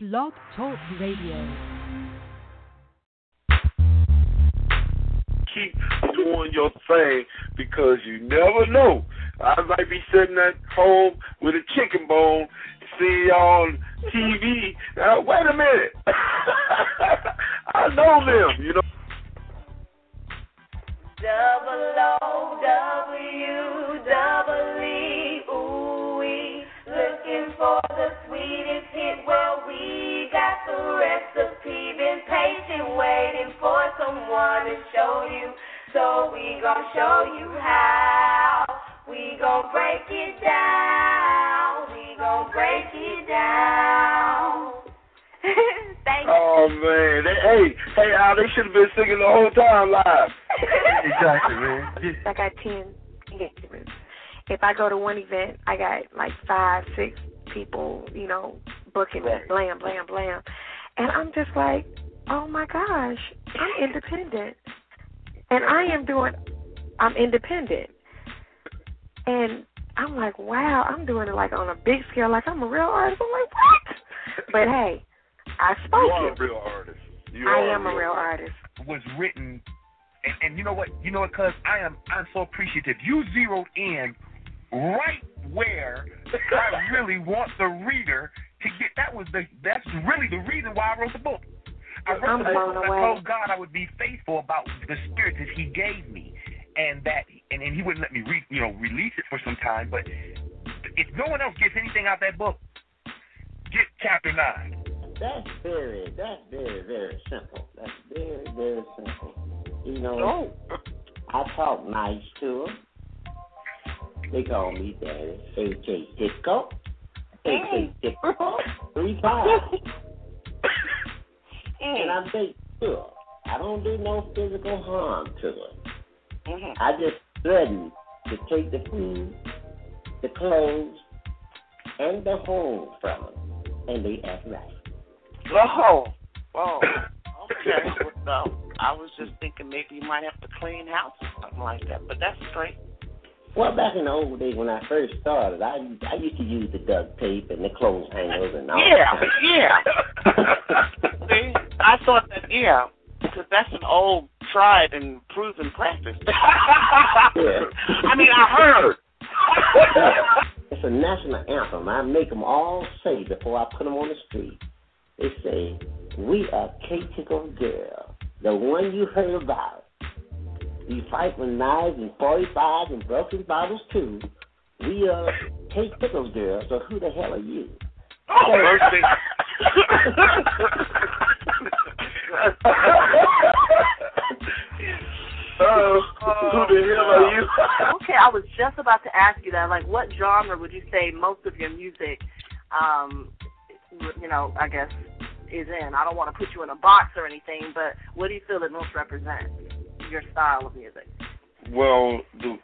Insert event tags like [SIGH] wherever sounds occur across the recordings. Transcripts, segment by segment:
Blog Talk Radio. Keep doing your thing because you never know. I might be sitting at home with a chicken bone, see y'all on TV. Now, wait a minute. [LAUGHS] I know them, you know. Double O W double E ooh wee, looking for the sweetest hit. Well, we got the recipe. Been patient, waiting for someone to show you. So we gon' show you how. We gon' break it down. We gon' break it down. [LAUGHS] Thank you. Oh man, they, hey, hey, Al, they should have been singing the whole time live. [LAUGHS] exactly, man. I got ten engagements. If I go to one event, I got like five, six people, you know, booking me, blam, blam, blam. And I'm just like, oh my gosh, I'm independent. And I am doing, I'm independent. And I'm like, wow, I'm doing it like on a big scale, like I'm a real artist. I'm like, what? [LAUGHS] But hey, I spoke You are it. a real artist. You I am a real artist. was written, and, and you know what? You know what? Cause I am, I'm so appreciative. You zeroed in right where [LAUGHS] I really want the reader to get. That was the. That's really the reason why I wrote the book. I wrote I'm the book. blown I told God I would be faithful about the spirit that He gave me, and that, and, and He wouldn't let me, re, you know, release it for some time. But if no one else gets anything out of that book, get chapter nine. That's very, that's very, very simple. That's very, very simple. You know, Oh. I talk nice to them. They call me Daddy. AJ Disco. AJ Disco. Three and I make sure I don't do no physical harm to them. I just threaten to take the food, the clothes, and the home from them. And they act right. Oh, oh, [COUGHS] okay. Well, no, I was just thinking maybe you might have to clean house or something like that, but that's great. Well, back in the old days when I first started, I I used to use the duct tape and the clothes hangers and all Yeah, that. yeah. [LAUGHS] See, I thought that, yeah, because that's an old, tried and proven practice. Yeah. [LAUGHS] I mean, I heard. [LAUGHS] It's a national anthem. I make them all say before I put them on the street. They say, "We are K Tickle Girl, the one you heard about. We fight with knives and 45s and broken bottles too. We are K Tickle Girl. So who the hell are you?" Oh, mercy. [LAUGHS] Oh, who the hell are you? okay, I was just about to ask you that. Like, what genre would you say most of your music, um, you know, I guess, is in? I don't want to put you in a box or anything, but what do you feel it most represents your style of music? Well, the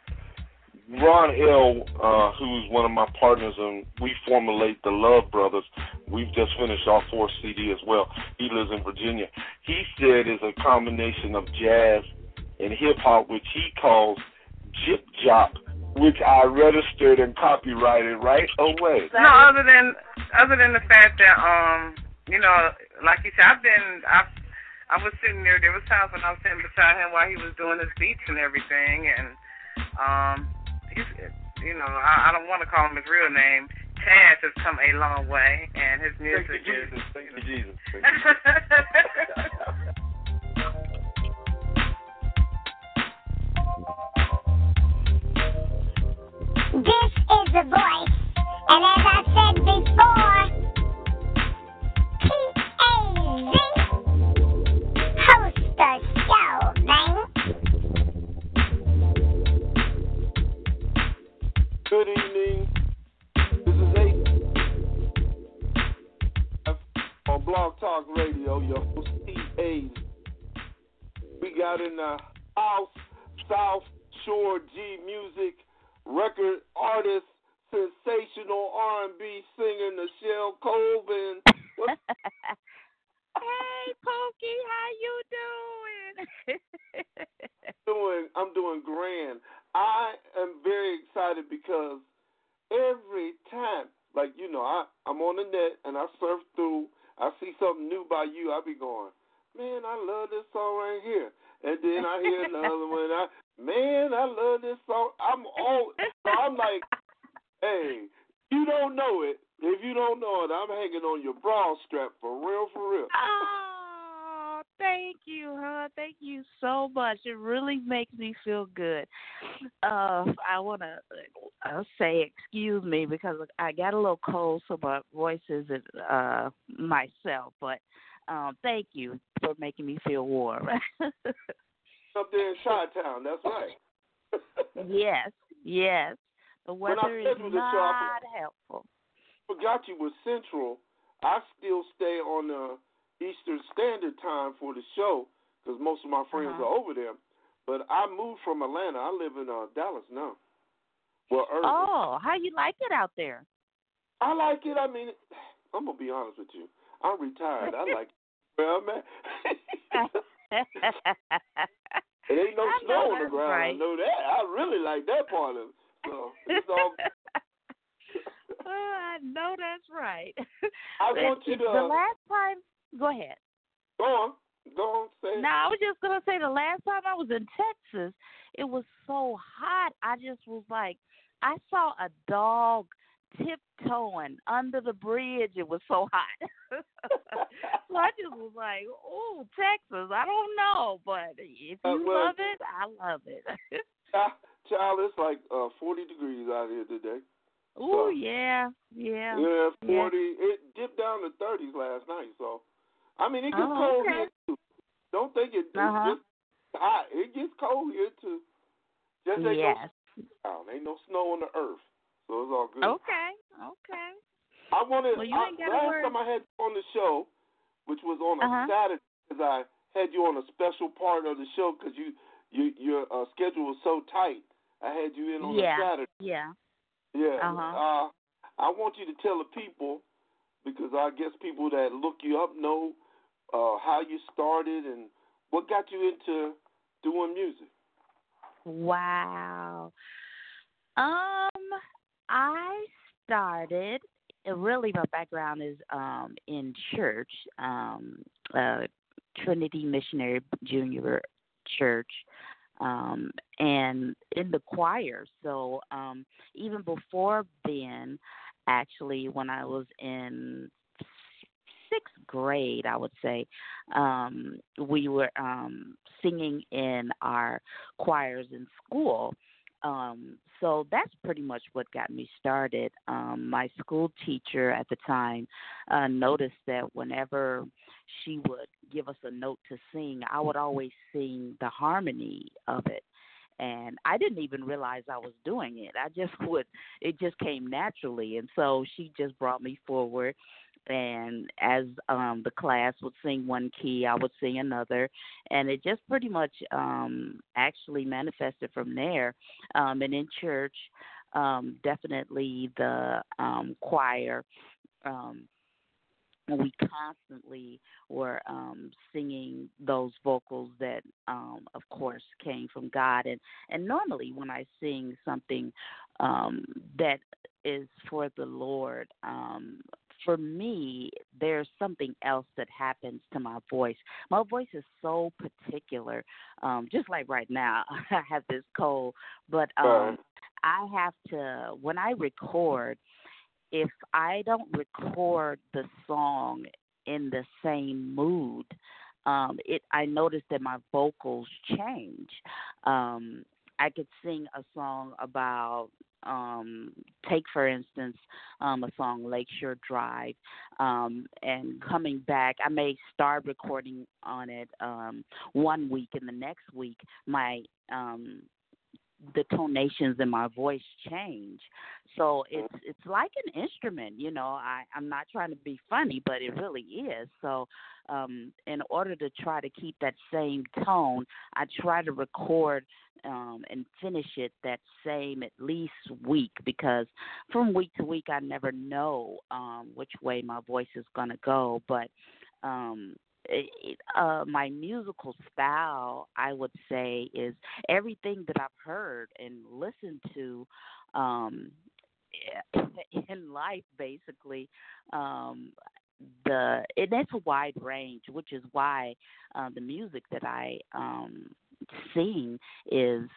Ron L, uh, who's one of my partners, and we formulate the Love Brothers. We've just finished our fourth CD as well. He lives in Virginia. He said it's a combination of jazz and hip hop, which he calls Jip Jop, which I registered and copyrighted right away. No, other than other than the fact that um, you know, like you said, I've been I've I was sitting there. There was times when I was sitting beside him while he was doing his beats and everything, and um, he's you know I, I don't want to call him his real name. Taz has come a long way, and his music Thank you, is. Jesus. Thank you, Jesus. This is the voice, and as I said before, Got in the house South Shore G Music record artist, sensational R&B singer Nichelle Colvin. [LAUGHS] Hey, Pokey, how you doing? [LAUGHS] doing? I'm doing grand. I am very excited because every time, like you know, I I'm on the net and I surf through I see something new by you, I be going, man, I love this song right here. And then I hear another one. I man, I love this song. I'm all so I'm like, hey, you don't know it. If you don't know it, I'm hanging on your bra strap for real, for real. Oh, thank you, huh? Thank you so much. It really makes me feel good. Uh, I want to uh, say excuse me because I got a little cold, so my voice isn't uh myself. But um, thank you for making me feel warm. Up there in Chi Town, that's right. yes, yes. The weather is the show, not helpful. forgot you were Central. I still stay on the Eastern Standard Time for the show because most of my friends Uh-huh. are over there. But I moved from Atlanta. I live in uh, Dallas now. Well, Irving. Oh, how you like it out there? I like it. I mean, I'm gonna be honest with you. I'm retired. I like well, I'm. It [LAUGHS] ain't no snow on the ground. I know that. I really like that part of it. So it's all. [LAUGHS] Oh, I know that's right. [LAUGHS] I want you to. The uh, last time, go ahead. Go on. Go on. Say. No, I was just gonna say the last time I was in Texas, it was so hot. I just was like, I saw a dog tiptoeing under the bridge. It was so hot. [LAUGHS] so I just was like, oh, Texas. I don't know, but if Uh, you well- love it, I love it. [LAUGHS] Child, it's like uh, 40 degrees out here today. oh yeah, yeah. Yeah, yeah. 40. It dipped down to 30s last night. So, I mean, it gets Oh, cold okay. here too. Don't think it, it's Uh-huh. just hot. It gets cold here too. Just ain't Yes. no. Ain't no snow on the earth, so it's all good. Okay. Okay. I wanted Well, you I, ain't gotta last time I had you on the show, which was on a Uh-huh. Saturday, because I had you on a special part of the show because you, you your uh, schedule was so tight. I had you in on yeah. a Saturday. Yeah. Yeah. Uh-huh. Uh, I want you to tell the people because I guess people that look you up know uh, how you started and what got you into doing music. Wow. Um, I started. uh, Really, my background is um in church, um, uh, Trinity Missionary Junior Church, um, and in the choir. So, um, even before then, actually, when I was in sixth grade, I would say, um, we were um, singing in our choirs in school. Um, so that's pretty much what got me started. Um, my school teacher at the time uh, noticed that whenever she would give us a note to sing, I would always sing the harmony of it. And I didn't even realize I was doing it. I just [LAUGHS] would, it just came naturally. And so she just brought me forward and as um the class would sing one key i would sing another and it just pretty much um actually manifested from there. Um and in church um definitely the um choir um we constantly were um singing those vocals that um of course came from God. And and normally when I sing something um that is for the Lord um for me there's something else that happens to my voice. My voice is so particular um just like right now [LAUGHS] i have this cold but um i have to when i record if i don't record the song in the same mood um it i notice that my vocals change. Um i could sing a song about um take for instance um a song Lakeshore Drive um and coming back I may start recording on it um one week and the next week my um the tonations in my voice change. So it's it's like an instrument you know i i'm not trying to be funny but it really is. So um in order to try to keep that same tone i try to record um and finish it that same at least week because from week to week I never know um which way my voice is going to go. But um uh my musical style I would say is everything that I've heard and listened to um [LAUGHS] in life basically um the and it's a wide range, which is why uh, the music that I um, sing is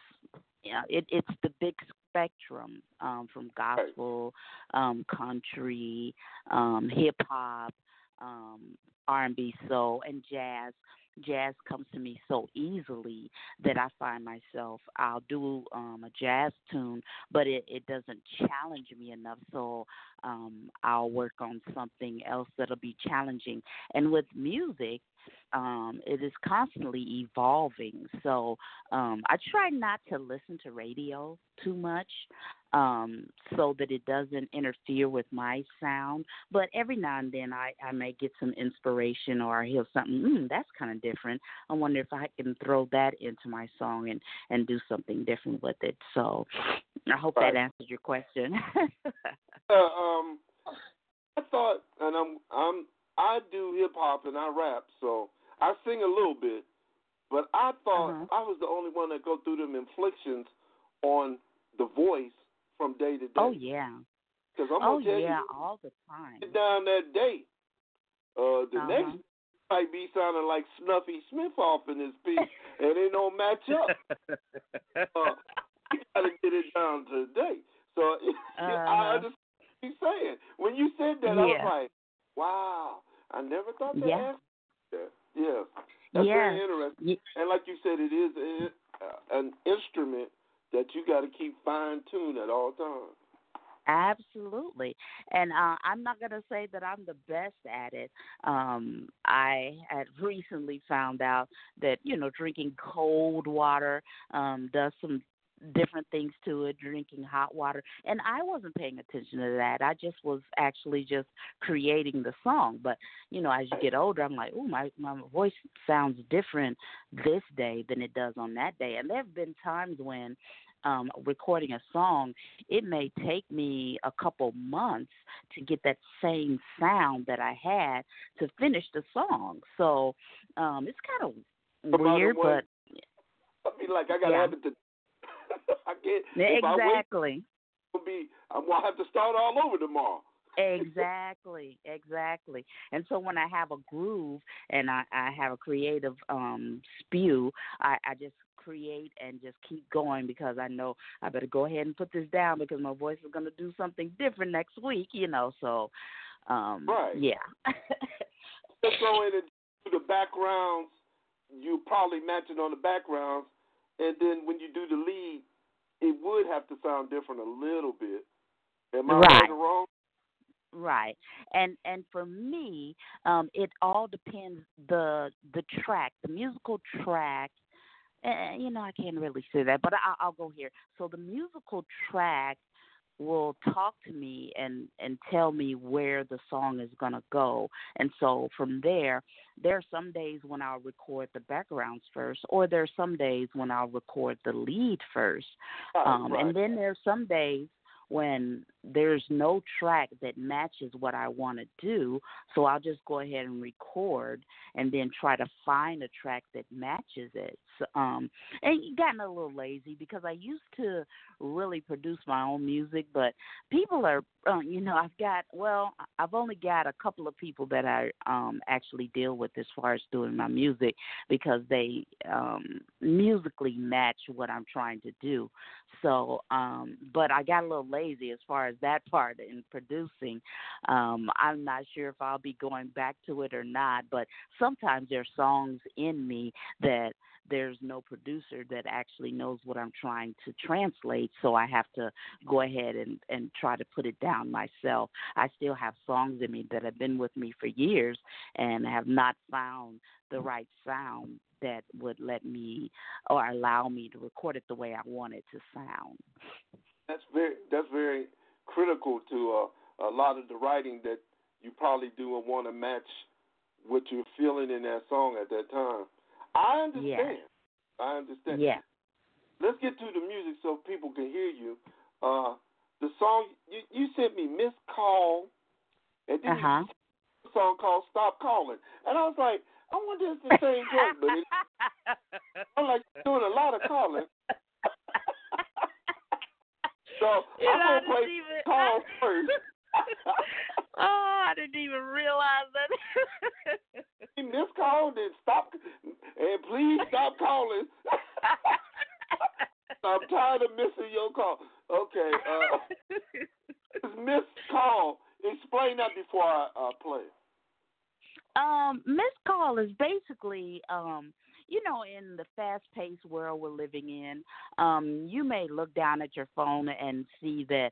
yeah, it, it's the big spectrum um, from gospel, um, country, um, hip hop, um, R and B, soul, and jazz. Jazz comes to me so easily that I find myself I'll do um, a jazz tune, but it, it doesn't challenge me enough. So um, I'll work on something else that'll be challenging. And with music, um, it is constantly evolving. So um, I try not to listen to radio too much um, so that it doesn't interfere with my sound. But every now and then I, I may get some inspiration or I hear something, mm, that's kind of different. I wonder if I can throw that into my song and, and do something different with it. So I hope Right. that answers your question. [LAUGHS] Uh, um, I thought, and I'm I'm I do hip hop and I rap, so I sing a little bit. But I thought Uh-huh. I was the only one that go through them inflictions on the voice from day to day. oh, yeah. Because I'm Oh, gonna tell yeah, you, all the time. sit down that day. Uh, the Uh-huh. next might be sounding like Snuffy Smith off in this piece, [LAUGHS] and it don't match up. [LAUGHS] Uh, you gotta get it down today. So [LAUGHS] I Uh-huh. understand what you're saying. When you said that, I was like, wow, I never thought to Yeah. ask that. Yeah, that's Yeah. very interesting. Ye- And like you said, it is a, uh, an instrument that you got to keep fine tuned at all times. Absolutely. And uh, I'm not going to say that I'm the best at it. Um, I had recently found out that, you know, drinking cold water um, does some different things to it, drinking hot water. And I wasn't paying attention to that. I just was actually just creating the song. But, you know, as you get older, I'm like, oh, my, my voice sounds different this day than it does on that day. And there have been times when um, recording a song, it may take me a couple months to get that same sound that I had to finish the song. So um, it's kind of weird, but I mean, like I got to Yeah. have it to. [LAUGHS] I can't. If I wait, exactly. be. I'm gonna have to start all over tomorrow. exactly exactly and so when i have a groove and i i have a creative um spew i i just create and just keep going because i know i better go ahead and put this down because my voice is going to do something different next week you know so um Right. yeah [LAUGHS] Just throw in and do the backgrounds. You probably match it on the backgrounds, and then when you do the lead, it would have to sound different a little bit. Am I right, wrong? Right. And and for me, um, it all depends the the track, the musical track. Uh, you know, I can't really say that, but I, I'll go here. So the musical track will talk to me and and tell me where the song is going to go and so from there there are some days when I'll record the backgrounds first or there are some days when I'll record the lead first Right, um right. and then there are some days when there's no track that matches what I want to do so I'll just go ahead and record and then try to find a track that matches it. So, um and gotten a little lazy because I used to really produce my own music, but people are, uh, you know, I've got, well, I've only got a couple of people that I um actually deal with as far as doing my music because they um musically match what I'm trying to do. So, um but I got a little lazy as far as that part in producing. Um I'm not sure if I'll be going back to it or not, but sometimes there are songs in me that there's no producer that actually knows what I'm trying to translate, so I have to go ahead and and try to put it down myself. I still have songs in me that have been with me for years and have not found the right sound that would let me or allow me to record it the way I want it to sound. That's very that's very critical to uh, a lot of the writing that you probably do and want to match what you're feeling in that song at that time. I understand. I understand. Yeah. Let's get to the music so people can hear you. Uh, the song you, you sent me, Miss Call, and then Uh huh. you sent a song called Stop Calling, and I was like, I wonder if it's the same joke, but it, [LAUGHS] I'm like doing a lot of calling. [LAUGHS] so You I'm gonna play even- call first. [LAUGHS] oh, I didn't even realize that [LAUGHS] Miss call, then stop, and please stop calling. [LAUGHS] I'm tired of missing your call. Okay, uh, [LAUGHS] missed call. Explain that before I uh, play. Um, missed call is basically um you know, in the fast paced world we're living in, um, you may look down at your phone and see that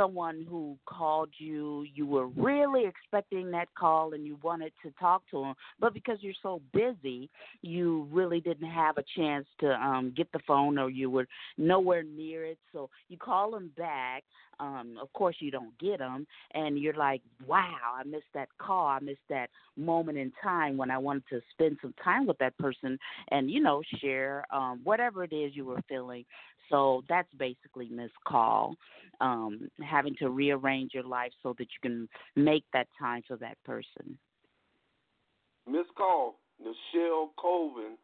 someone who called you, you were really expecting that call and you wanted to talk to them, but because you're so busy, you really didn't have a chance to um get the phone or you were nowhere near it. So you call them back. Um of course you don't get them and you're like, "Wow, I missed that call. I missed that moment in time when I wanted to spend some time with that person and you know, share um whatever it is you were feeling." So that's basically missed call um, having to rearrange your life so that you can make that time for that person. Miss Call, Nichelle Colvin.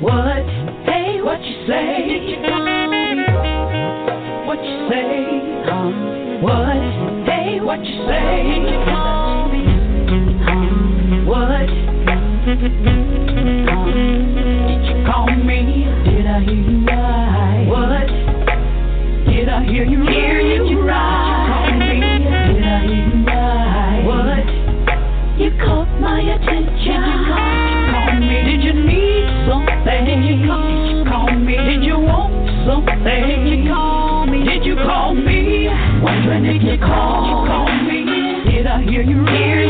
What? Hey, what you say? What you say? What? Hey, what you say? What? Did you call me? Did I hear you right? What? Did I hear you? You call, me. Did I? Hear you right?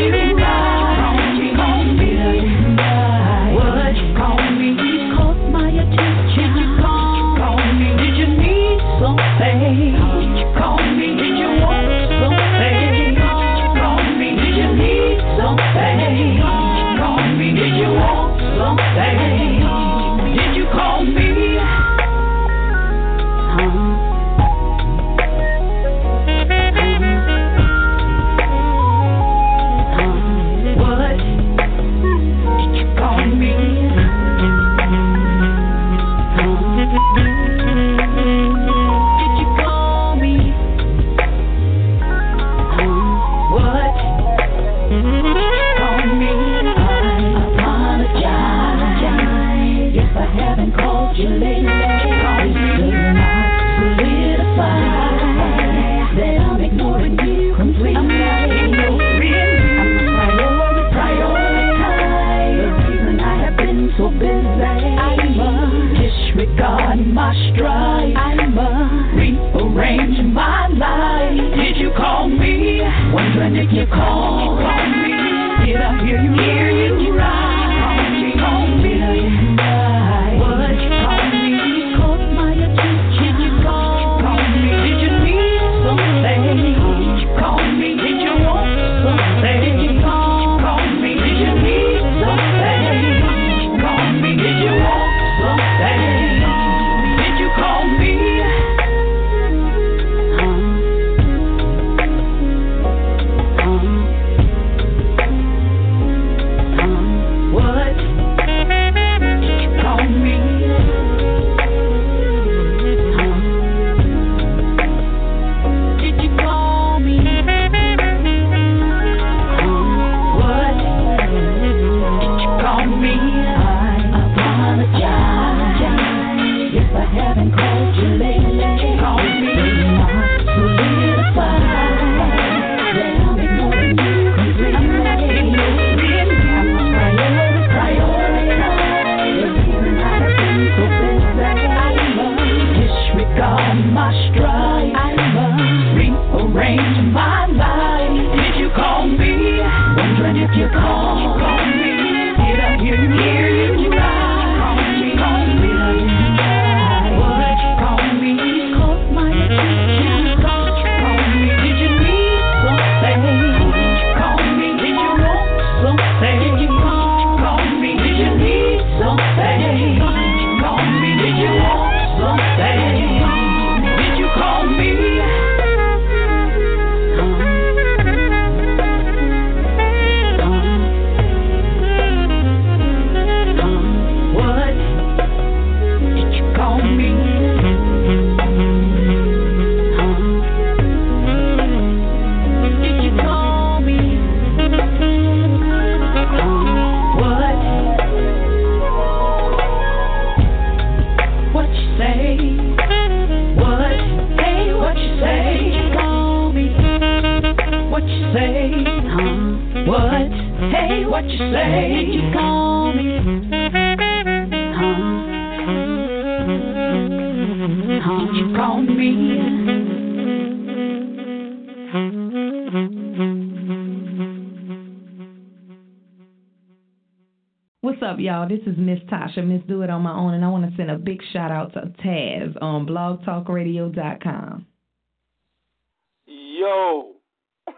Y'all? This is Miss Tasha, Miss Do It On My Own, and I want to send a big shout out to Taz on blogtalkradio.com. Yo. [LAUGHS]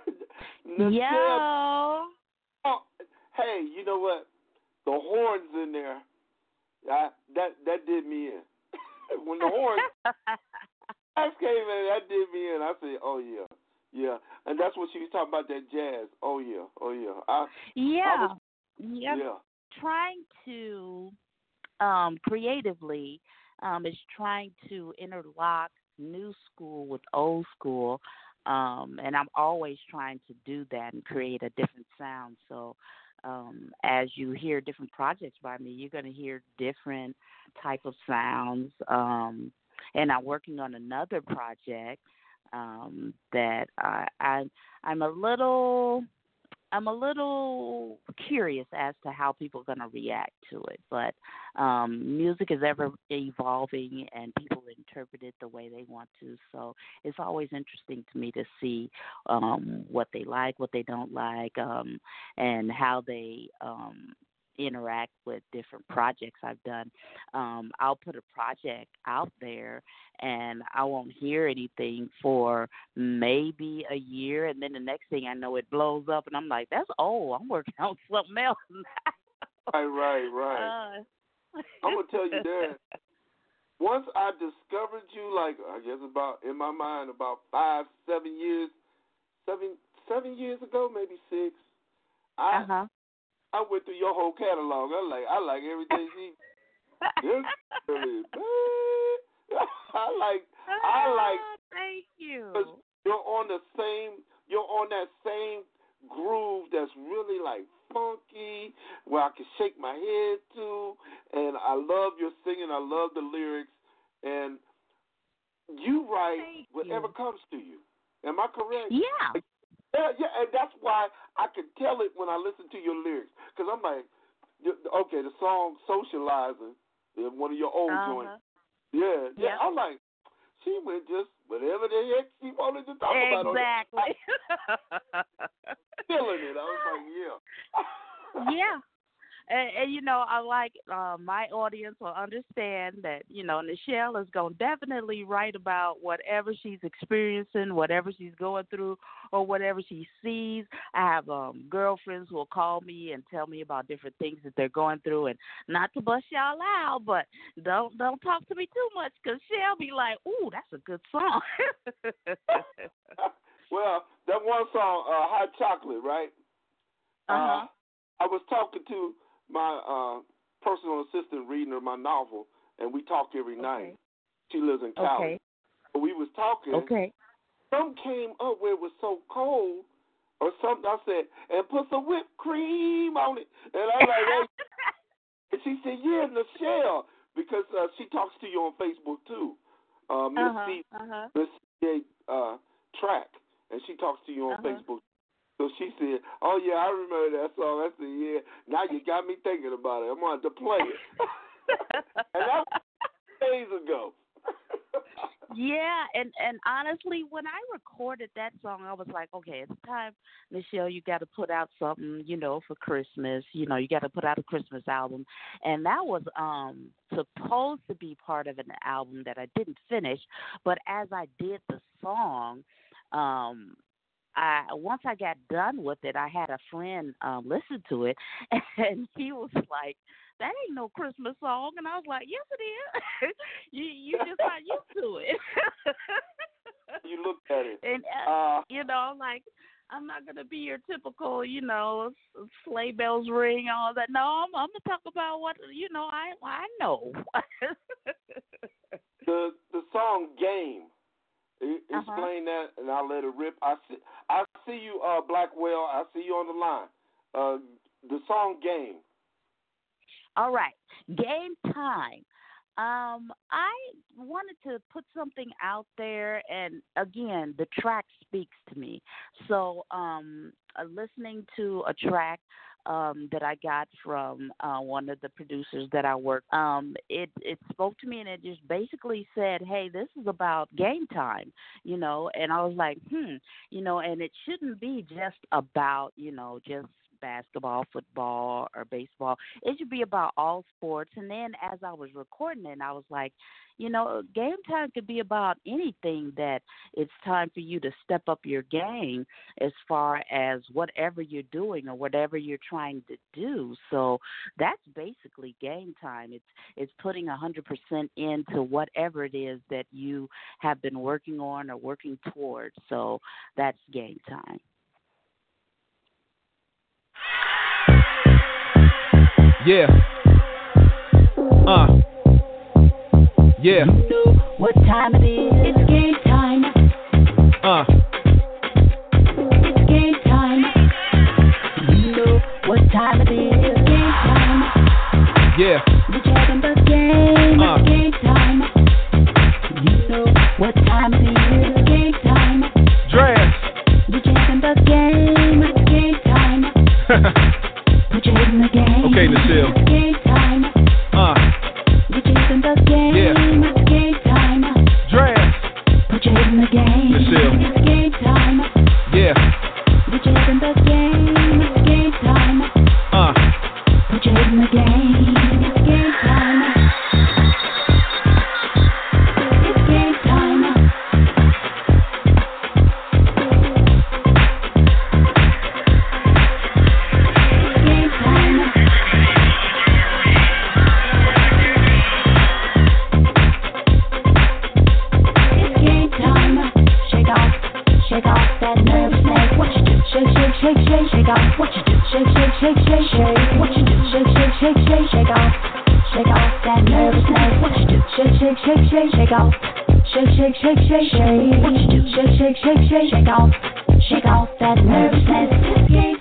Yo. Oh, hey, you know what? The horns in there. I, that that did me in. [LAUGHS] when the horns [LAUGHS] first came in, that did me in. I said, "Oh yeah, yeah," and that's what she was talking about that jazz. Oh yeah, oh yeah. I, Yeah. I was, Yep. yeah. Trying to um creatively um is trying to interlock new school with old school. Um and I'm always trying to do that and create a different sound. So um as you hear different projects by me, you're gonna hear different type of sounds. Um and I'm working on another project um that I, I I'm a little I'm a little curious as to how people are going to react to it, but um, music is ever evolving and people interpret it the way they want to. So it's always interesting to me to see um, what they like, what they don't like, um, and how they um, interact with different projects I've done. Um, I'll put a project out there and I won't hear anything for maybe a year and then the next thing I know it blows up and I'm like, That's old, I'm working [LAUGHS] on something else Right, right, right. Uh, I'm gonna tell you that. [LAUGHS] Once I discovered you, like I guess about in my mind about five, seven years, seven, seven years ago, maybe six. I uh-huh. I went through your whole catalog. I like I like everything she. This really bad. [LAUGHS] I like I ah, like. Thank you. You're on the same. You're on that same groove that's really like funky, where I can shake my head to, and I love your singing. I love the lyrics, and you write whatever comes to you. Am I correct? Yeah. Yeah, yeah, and that's why I can tell it when I listen to your lyrics, because I'm like, okay, the song "Socializing," is one of your old Uh-huh. joints. Yeah, yeah. Yep. I'm like, she went just whatever the heck she wanted to talk about. on it. Exactly. [LAUGHS] Feeling it. I was like, yeah. [LAUGHS] yeah. And, and you know, I like uh, my audience will understand that you know Nichelle is gonna definitely write about whatever she's experiencing, whatever she's going through, or whatever she sees. I have um girlfriends who will call me and tell me about different things that they're going through, and not to bust y'all out, but don't don't talk to me too much because she'll be like, "Ooh, that's a good song." [LAUGHS] Well, that one song, uh, "Hot Chocolate," right? Uh-huh. Uh, I was talking to my uh, personal assistant reading her my novel, and we talk every night. She lives in Cali. Okay. So we was talking. Okay. Some came up where it was so cold, or something. I said, and put some whipped cream on it, and I'm like, hey. [LAUGHS] and she said, yeah, Nichelle, because uh, she talks to you on Facebook too. Uh, Miss Uh-huh, C, uh-huh. Miss C, uh, Track, and she talks to you on Uh-huh. Facebook. So she said, "Oh yeah, I remember that song." I said, "Yeah." Now you got me thinking about it. I'm going to play it. [LAUGHS] and that was days ago. [LAUGHS] Yeah, and and honestly, when I recorded that song, I was like, okay, it's time, Nichelle. You got to put out something, you know, for Christmas. You know, you got to put out a Christmas album, and that was um supposed to be part of an album that I didn't finish. But as I did the song, um, I once I got done with it, I had a friend um listen to it, [LAUGHS] and he was like, "That ain't no Christmas song," and I was like, "Yes, it is. [LAUGHS] you you just not used to it." [LAUGHS] you looked at it. and uh, Uh, you know, like I'm not gonna be your typical, you know, sleigh bells ring, all that. No, I'm I'm gonna talk about what you know. I I know. the the song "Game." Uh-huh. Explain that, and I'll let it rip. I see, I see you, uh, Blackwell. I see you on the line. Uh, the song "Game." All right, game time. Um, I wanted to put something out there, and again, the track speaks to me. So, um, uh, listening to a track um that I got from uh one of the producers that I work um it it spoke to me and it just basically said hey this is about game time you know and I was like hmm you know and it shouldn't be just about you know just basketball football or baseball. It should be about all sports. And then as I was recording it I was like you know game time could be about anything that it's time for you to step up your game as far as whatever you're doing or whatever you're trying to do. So that's basically game time. It's it's putting a hundred percent into whatever it is that you have been working on or working towards. So that's game time Yeah. Uh. Yeah. What time it is? It's game time. Uh. It's game time. You know what time it is? It's game time. Yeah. The Jack and the game. Uh. It's game time. You know what time it is? It's game time. Dress. The Jack and the game. It's game time. [LAUGHS] Put your head in the game. Okay, Nichelle. Shake, shake, shake, shake, shake. What you do? Shake, shake, shake, shake, shake off. Shake off that nervousness.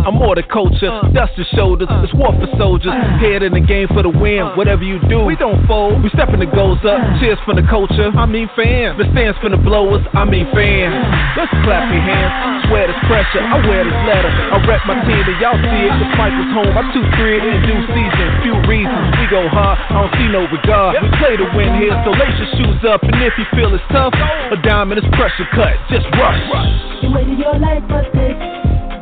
Uh. I'm more the culture. Uh. Dust the shoulders, uh. it's war for soldiers. Head in the game for the win. Whatever you do, we don't fold. We stepping the goals up. Cheers for the culture. I mean fans. The stands for the blowers. I mean fans. Let's clap your hands. Swear this pressure. I wear this letter. I rep my team and y'all see it. The Michael's home. I two three it in due season. Few reasons. We go hard. I don't see no regard. We play to win here, so lace your shoes up. And if you feel it's tough, a diamond is pressure cut. Just rush. You waited your life for this.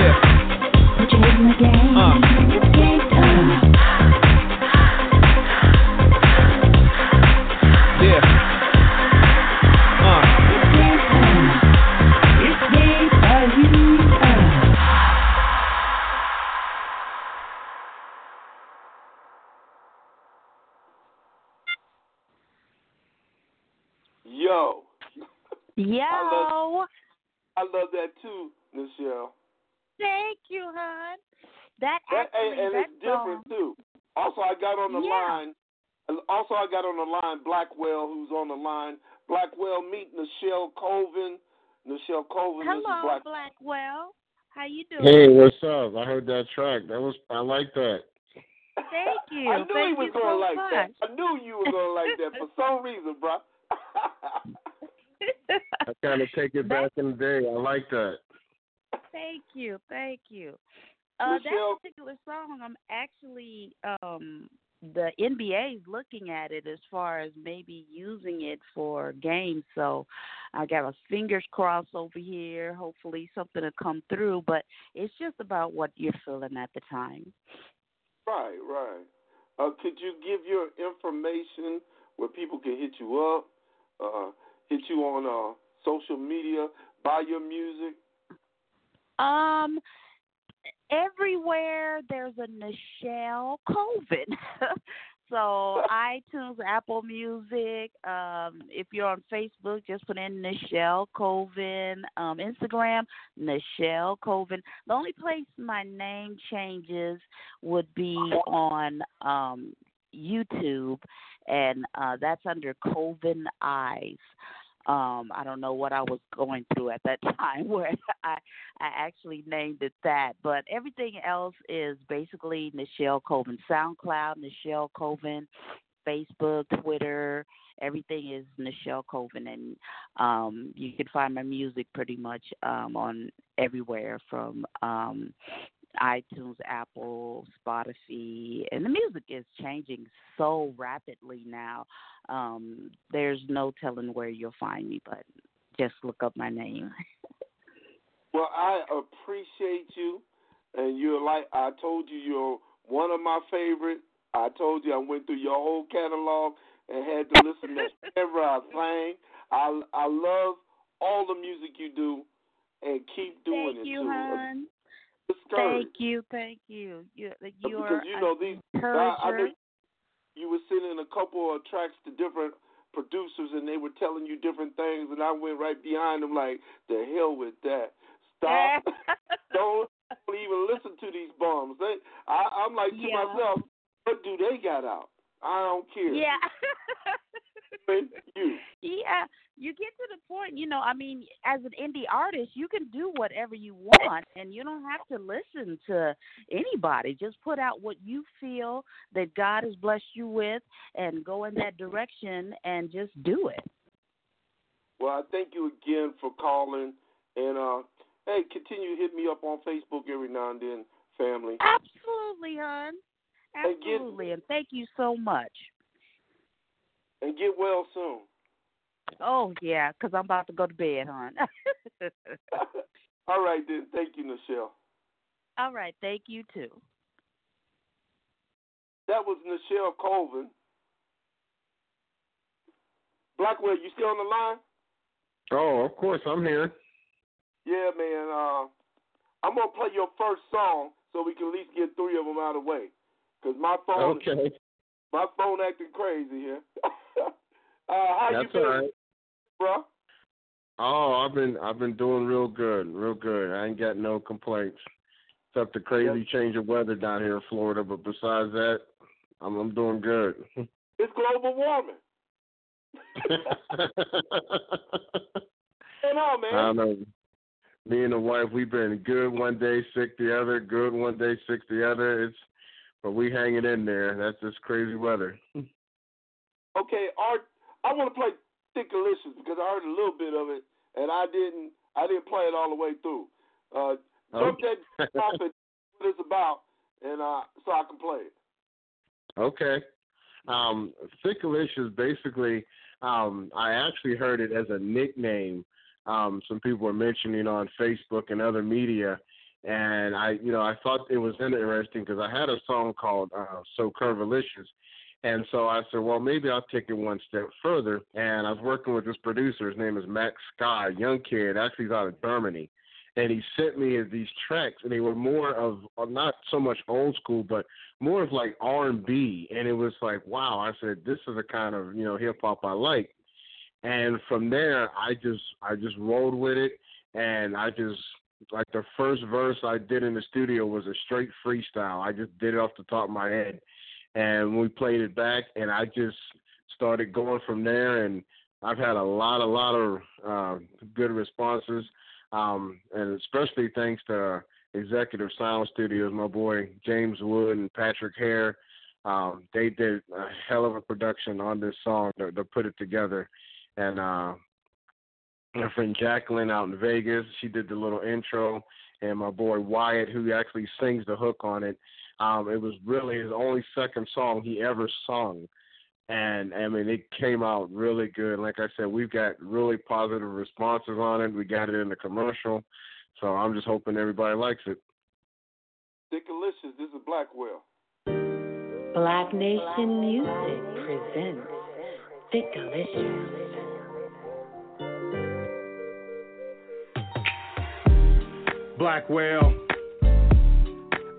Yeah. Put your head in. Uh. It's game time. Yeah. Uh. It's game time. It's. Yo. Yo. I love that too, Nichelle. Thank you, hon. That That, actually, and, and that it's different too. Also, I got on the Yeah. line. Also, I got on the line Blackwell, who's on the line. Blackwell, meet Nichelle Colvin. Nichelle Colvin. this is Hello, Black. Blackwell. How you doing? Hey, what's up? I heard that track. That was I like that. Thank [LAUGHS] you. I knew Thank he was gonna so like much. that. I knew you were gonna like that for some [LAUGHS] reason, bro. [LAUGHS] I kind of take it back in the day. I like that. Thank you, thank you. Uh, that particular song, I'm actually um, the NBA is looking at it as far as maybe using it for games. So I got my fingers crossed over here. Hopefully something will come through. But it's just about what you're feeling at the time. Right, right. Uh, could you give your information where people can hit you up, uh, hit you on uh, social media, buy your music? Um, everywhere there's a Nichelle Colvin. [LAUGHS] so iTunes, Apple Music. Um, if you're on Facebook, just put in Nichelle Colvin. Um, Instagram, Nichelle Colvin. The only place my name changes would be on um, YouTube, and uh, that's under Colvin Eyes um i don't know what i was going through at that [LAUGHS] time where i i actually named it that but everything else is basically nichelle Colvin. Soundcloud nichelle Colvin, facebook twitter everything is nichelle Colvin, and um you can find my music pretty much um on everywhere from um iTunes, Apple, Spotify, and the music is changing so rapidly now. Um, there's no telling where you'll find me, but just look up my name. [LAUGHS] Well, I appreciate you, and you're like I told you, you're one of my favorites. I told you I went through your whole catalog and had to listen to [LAUGHS] whatever I. I I love all the music you do, and keep doing Thank it you, too. hon. Thank you, thank you. You, you are you know these. I, I know you were sending a couple of tracks to different producers, and they were telling you different things, and I went right behind them like, "The hell with that! Stop! don't, [LAUGHS] [LAUGHS] don't even listen to these bums." They, I, I'm like to Yeah. myself, "What do they got out? I don't care." Yeah. [LAUGHS] [LAUGHS] you. Yeah, you get to the point, you know, I mean, as an indie artist, you can do whatever you want and you don't have to listen to anybody. Just put out what you feel that God has blessed you with and go in that direction and just do it. Well, I thank you again for calling, and uh, hey, continue to hit me up on Facebook every now and then, family. Absolutely, hon. And get- Absolutely. And thank you so much. And get well soon. Oh, yeah, because I'm about to go to bed, hon. [LAUGHS] [LAUGHS] All right then. Thank you, Nichelle. All right. Thank you, too. That was Nichelle Colvin. Blackwell, you still on the line? Oh, of course, I'm here. Yeah, man. Uh, I'm gonna play your first song so we can at least get three of them out of the way. Cause my phone, Okay. my phone acting crazy here. [LAUGHS] uh, how you That's been, all right. bro? Oh, I've been I've been doing real good, real good. I ain't got no complaints. Except the crazy change of weather down here in Florida, but besides that, I'm I'm doing good. [LAUGHS] It's global warming. Going on, man? I know. Me and the wife, we've been good one day, sick the other, good one day, sick the other. It's but we hanging in there. That's just crazy weather. [LAUGHS] Okay, Art. I want to play Thickalicious because I heard a little bit of it, and I didn't. I didn't play it all the way through. Uh, jump that off and what it's about, and uh, so I can play it. Okay. Um, Thickalicious basically, um, I actually heard it as a nickname. Um, some people were mentioning on Facebook and other media, and I, you know, I thought it was interesting because I had a song called uh, "So Curvilicious," and so I said, well, maybe I'll take it one step further. And I was working with this producer. His name is Max Sky, young kid, actually he's out of Germany and he sent me these tracks, and they were more of not so much old school, but more of like R and B, and it was like, wow! I said, this is the kind of you know hip hop I like, and from there, I just I just rolled with it, and I just like the first verse I did in the studio was a straight freestyle. I just did it off the top of my head, and we played it back, and I just started going from there, and I've had a lot, a lot of uh, good responses um, and especially thanks to Executive Sound Studios, my boy James Wood and Patrick Hare. um, they did a hell of a production on this song to, to put it together. And uh, my friend Jacqueline out in Vegas, she did the little intro, and my boy Wyatt, who actually sings the hook on it. Um, it was really his only second song he ever sung. And I mean, it came out really good. Like I said, we've got really positive responses on it. We got it in the commercial, so I'm just hoping everybody likes it. Thickalicious, this is Blackwell. Black Nation Music presents Thickalicious. whale,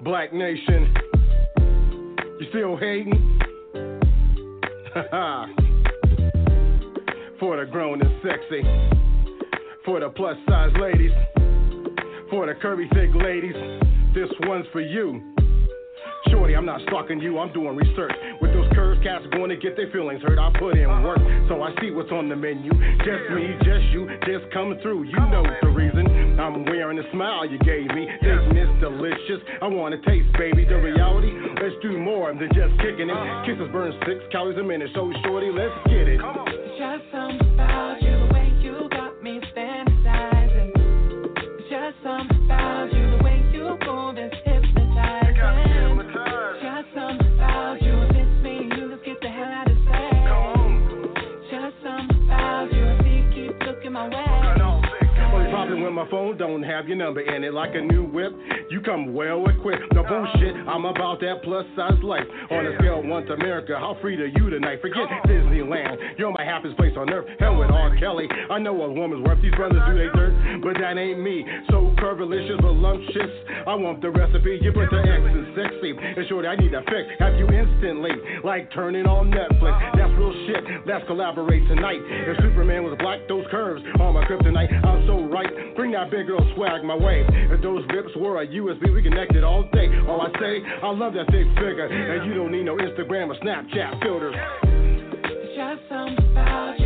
Black Nation. You still hating? [LAUGHS] for the grown and sexy, for the plus size ladies, for the curvy thick ladies, this one's for you. Shorty, I'm not stalking you, I'm doing research. With those curves, cats going to get their feelings hurt. I put in work, so I see what's on the menu. Just me, just you, just come through. You know the reason. I'm wearing the smile you gave me. This Miss Delicious. I want to taste, baby. The reality, let's do more than just kicking it. Kisses burn six calories a minute, so shorty, let's get it. Just something phone don't have your number in it. Like a new whip, you come well equipped. No bullshit, I'm about that plus size life. On a scale once America, how free to you tonight? Forget Disneyland, you're my happiest place on earth. Hell with R. Kelly, I know a woman's worth. These brothers do they dirt, but that ain't me. So curvilicious, voluptuous. I want the recipe. You put the X in sexy. And shorty, I need a fix. Have you instantly, like turning on Netflix. That's real shit. Let's collaborate tonight. If Superman was black, those curves on my kryptonite. I'm so right. Bring that big girl swag my way. If those lips were a USB, we connected all day. All I say, I love that thick figure. And you don't need no Instagram or Snapchat filters. Just something about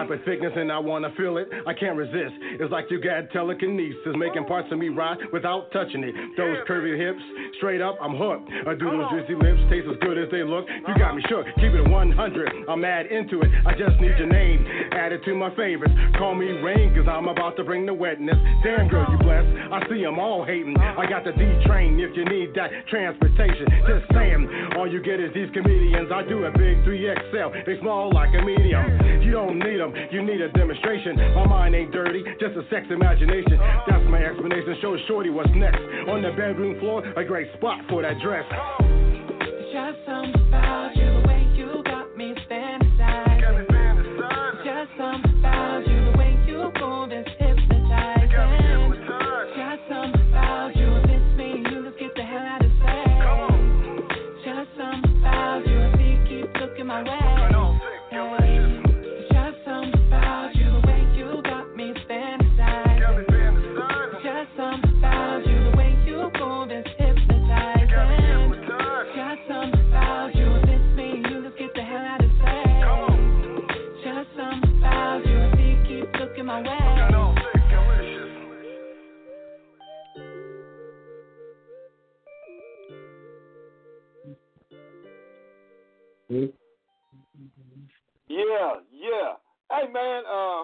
type of thickness and I wanna feel it. I can't resist. It's like you got telekinesis, making parts of me rise without touching it. Those curvy hips, straight up, I'm hooked. I do those oh. juicy lips, taste as good as they look. You got me shook. Keep it 100. I'm mad into it. I just need your name added to my favorites. Call me Rain, cause I'm about to bring the wetness. Damn girl, you blessed. I see 'em all hating. I got the D train if you need that transportation. Just saying, all you get is these comedians. I do a big 3XL. They small like a medium. You don't need 'em, you need a demonstration. My mind ain't dirty, just a sex imagination. That's my explanation. Show Shorty what's next. On the bedroom floor, a great spot for that dress. Just something about you Yeah, yeah. Hey man, uh,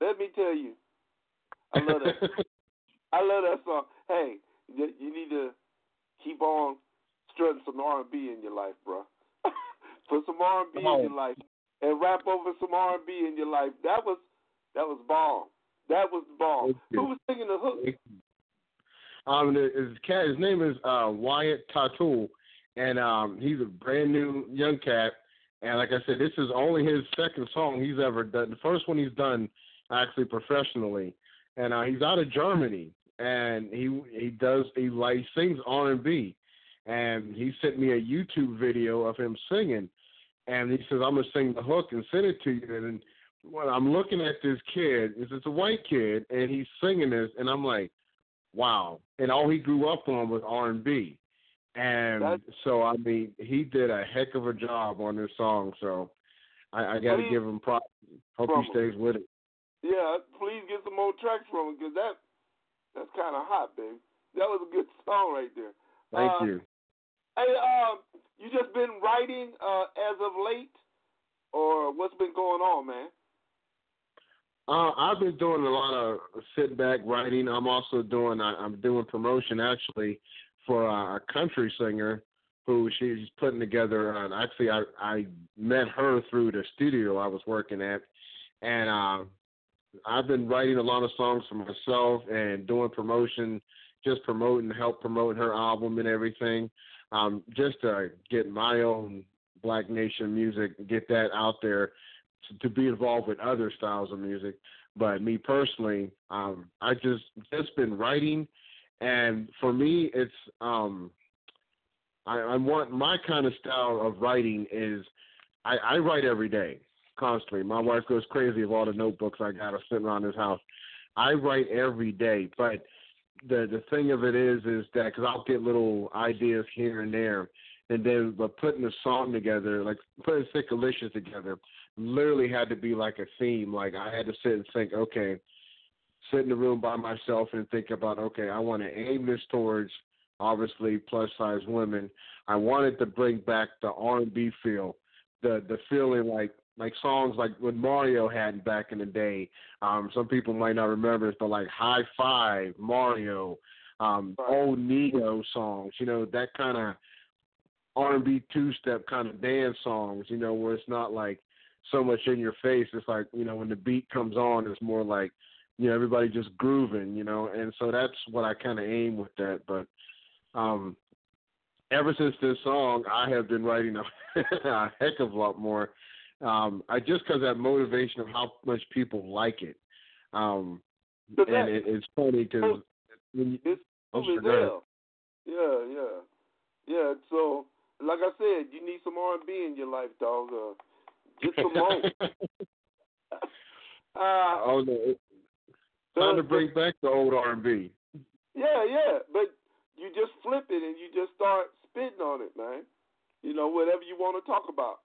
let me tell you, I love that. [LAUGHS] I love that song. Hey, you, you need to keep on strutting some R and B in your life, bro. [LAUGHS] Put some R and B in your life, and rap over some R and B in your life. That was that was bomb. That was bomb. Who was singing the hook? Um, his cat, his name is uh, Wyatt Tattoo, and um, he's a brand new young cat. And like I said, this is only his second song he's ever done. The first one he's done actually professionally, and uh, he's out of Germany. And he he does he like sings R and B, and he sent me a YouTube video of him singing, and he says I'm gonna sing the hook and send it to you. And when I'm looking at this kid, is it's a white kid, and he's singing this, and I'm like, wow. And all he grew up on was R and B. And so I mean, he did a heck of a job on this song. So I, I got to give him props. Hope he stays with it. Yeah, please get some more tracks from him because that that's kind of hot, baby. That was a good [LAUGHS] song right there. Thank Uh, you. Hey, um, you just been writing uh, as of late, or what's been going on, man? Uh, I've been doing a lot of sit back writing. I'm also doing I, I'm doing promotion actually for a, country singer who she's putting together. Uh, actually, I I met her through the studio I was working at, and uh, I've been writing a lot of songs for myself and doing promotion, just promoting, help promoting her album and everything, um, just to get my own Black Nation music, get that out there to, to be involved with other styles of music. But me personally, um, I just just been writing, and for me, it's um, I, I want my kind of style of writing is I, I write every day, constantly. My wife goes crazy of all the notebooks I got sitting around this house. I write every day, but the the thing of it is is that because I'll get little ideas here and there, and then but putting a song together, like putting Thickalicious together, literally had to be like a theme. Like I had to sit and think, okay, sit in the room by myself and think about, okay, I want to aim this towards obviously plus size women. I wanted to bring back the R and B feel, the the feeling like like songs like what Mario had back in the day. Um, some people might not remember it, but like High Five, Mario, um, old Ne-Yo songs, you know, that kind of R and B two step kind of dance songs, you know, where it's not like so much in your face. It's like, you know, when the beat comes on it's more like, you know, everybody just grooving, you know, and so that's what I kinda aim with that. But um ever since this song I have been writing a, [LAUGHS] a heck of a lot more. Um, I just because that motivation of how much people like it. Um But and it, it's funny because when you, oh, Cool sure, as go ahead. hell. Yeah, yeah, yeah. So, like I said, you need some R and B in your life, dog. Uh, get some more. uh, [LAUGHS] [LAUGHS] oh no, it- time to bring back the old R and B. yeah, yeah. But you just flip it and you just start spitting on it, man. You know, whatever you want to talk about,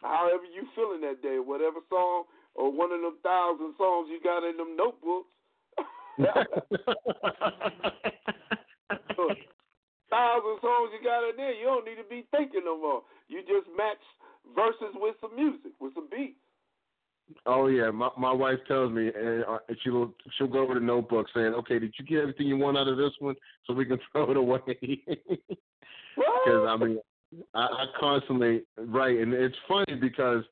however you feeling that day, whatever song or one of them thousand songs you got in them notebooks. [LAUGHS] thousand songs you got in there, you don't need to be thinking no more. You just match verses with some music, with some beats. Oh yeah, my my wife tells me, and uh, she'll she'll go over the notebook saying, "Okay, did you get everything you want out of this one, so we can [LAUGHS] throw it away?" [LAUGHS] Because I mean, I, I constantly write, and it's funny because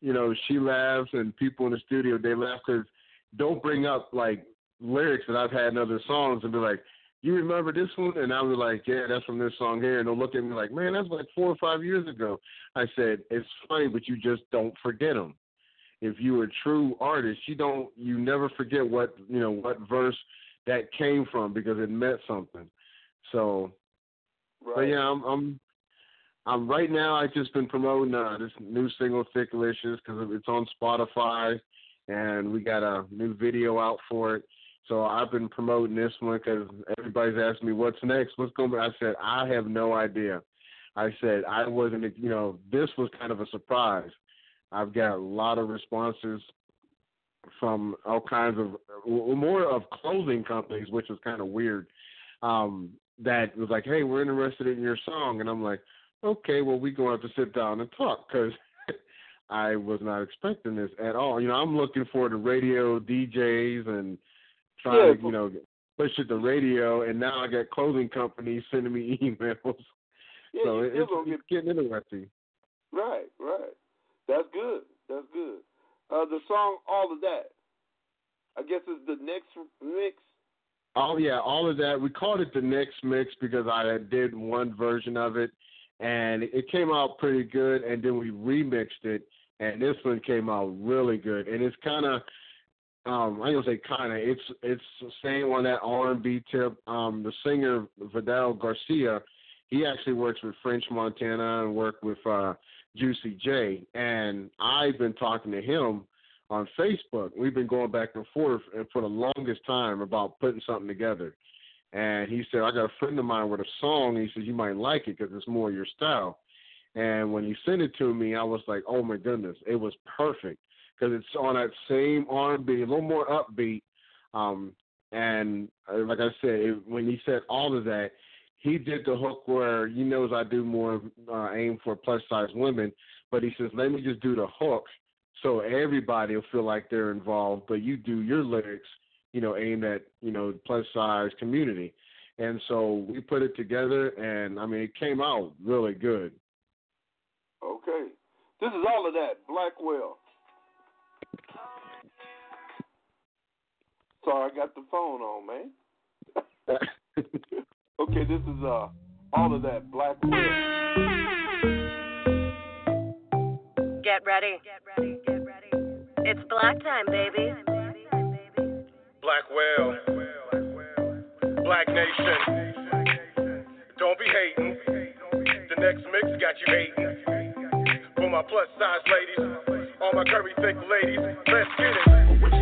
you know she laughs, and people in the studio they laugh because don't bring up like lyrics that I've had in other songs, and be like, "You remember this one?" And I'll be like, "Yeah, that's from this song here," and they'll look at me like, "Man, that's like four or five years ago." I said, "It's funny, but you just don't forget them." If you're a true artist, you don't you never forget what you know what verse that came from because it meant something. So, but yeah, I'm I'm I'm right now. I've just been promoting uh, this new single "Thick Delicious" because it's on Spotify, and we got a new video out for it. So I've been promoting this one because everybody's asking me what's next, what's going. on. I said I have no idea. I said I wasn't. You know, this was kind of a surprise. I've got a lot of responses from all kinds of more of clothing companies, which was kind of weird. Um, that was like, "Hey, we're interested in your song," and I'm like, "Okay, well, we're gonna have to sit down and talk because [LAUGHS] I was not expecting this at all. You know, I'm looking for the radio DJs and trying to, you know, push it to radio, and now I got clothing companies sending me [LAUGHS] emails. Yeah, so you it's, it's getting interesting. Right, right. That's good. That's good. Uh, the song "All of That," I guess is the next mix. Oh yeah, all of that. We called it the next mix because I did one version of it, and it came out pretty good. And then we remixed it, and this one came out really good. And it's kind of, um, I don't say kind of. It's it's the same on that R and B tip. Um, the singer Vidal Garcia, he actually works with French Montana and worked with uh, Juicy J. And I've been talking to him on Facebook. We've been going back and forth for the longest time about putting something together. and he said, I got a friend of mine with a song. He said, you might like it because it's more your style. And when he sent it to me, I was like, oh my goodness, it was perfect because it's on that same R&B, a little more upbeat. Um, and uh, like I said, it, when he said all of that, he did the hook where he knows I do more uh, aim for plus size women, but he says, let me just do the hook so everybody will feel like they're involved, but you do your lyrics, you know, aimed at, you know, plus size community. And so we put it together and I mean it came out really good. Okay. This is all of that. Blackwell. Sorry, I got the phone on, man. [LAUGHS] okay, this is uh all of that. Blackwell. Get ready. Get ready. Get ready. It's black time, baby. Blackwell, Black Nation. Don't be hating. The next mix got you hating. For my plus size ladies, all my curvy thick ladies, let's get it.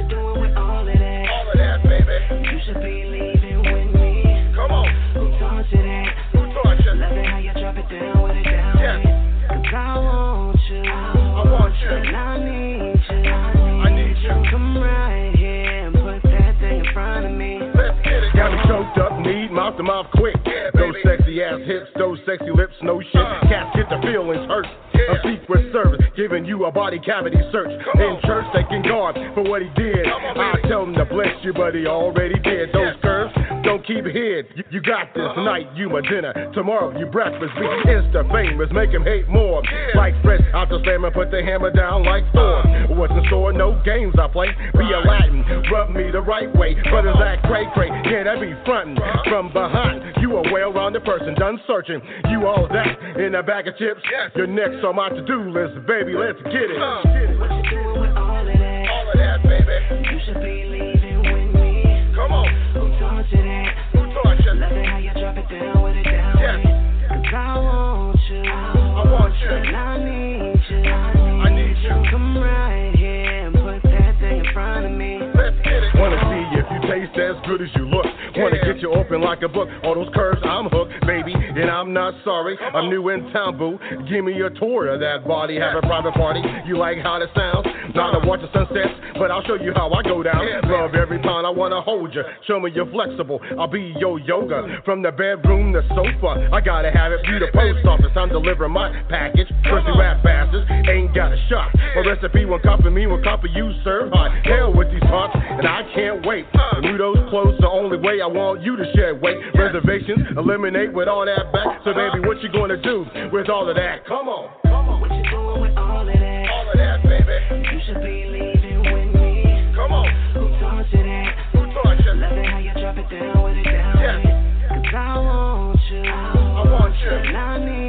To mouth quick. those sexy ass hips, those sexy lips, no shit. Uh. Cats get the feelings hurt. A secret service giving you a body cavity search. In church, taking God for what he did. I tell him to bless you, but he already did. Those curves don't keep hid. You, you got this night, you my dinner. Tomorrow, you breakfast. Be insta famous, make him hate more. Like fresh out just slam and put the hammer down like Thor. What's in store? No games I play. Be a Latin, rub me the right way. Brothers act cray cray, yeah, that be frontin' from behind. You a well-rounded person, done searching. You all that in a bag of chips. You're next on my to-do list, baby. Let's get it. What you doing with all of that? All of that, baby. You should be leaving with me. Come on. Who taught you that? Who taught you? Love it how you drop it down with it down. Yes. Cause I want you. I want you. And I need you. I need you. Come right here and put that thing in front of me. Let's get it. Wanna see if you taste as good as you look. Wanna get you open like a book. All those curves, I'm hooked, baby, and I'm not sorry. I'm new in town, boo. Give me a tour of that body. Have a private party. You like how it sounds? Not to watch the sunsets, but I'll show you how I go down. Love every pound. I wanna hold you. Show me you're flexible. I'll be your yoga from the bedroom to sofa. I gotta have it. Be the post office. I'm delivering my package. Thirsty rap bastards ain't got a shot. My recipe won't copy me, won't copy you. Serve hot. Hell with these hearts, and I can't wait. New those clothes the only way I want you to shed weight. Reservations eliminate with all that back. So baby, what you gonna do with all of that? Come on. Come on. What you doing with all of that? All of that, baby. You should be leaving with me. Come on. Who taught you that? Who taught you? Love it how you drop it down with it down. Yes. Cause I want you. I want you. And I need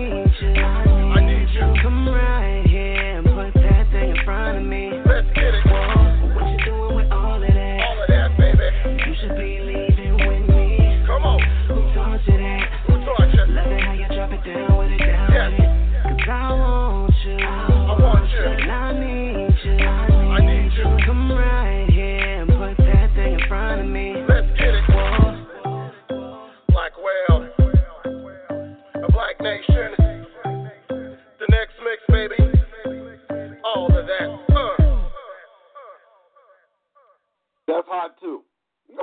That's hot too. [LAUGHS]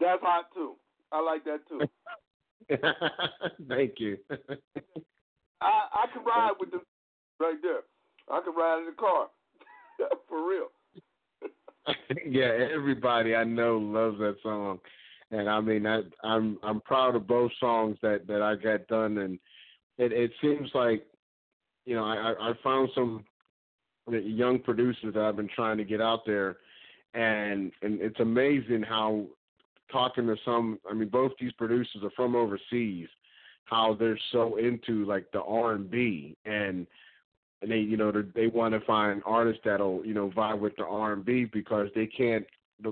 That's hot too. I like that too. [LAUGHS] Thank you. I I can ride with them right there. I can ride in the car. [LAUGHS] For real. yeah, everybody I know loves that song, and I mean, I, I'm I'm proud of both songs that that I got done, and it it seems like, you know, I I I found some young producers that I've been trying to get out there, and and it's amazing how talking to some, I mean, both these producers are from overseas, how they're so into like the R and B and and they you know they want to find artists that'll you know vibe with the R and B because they can't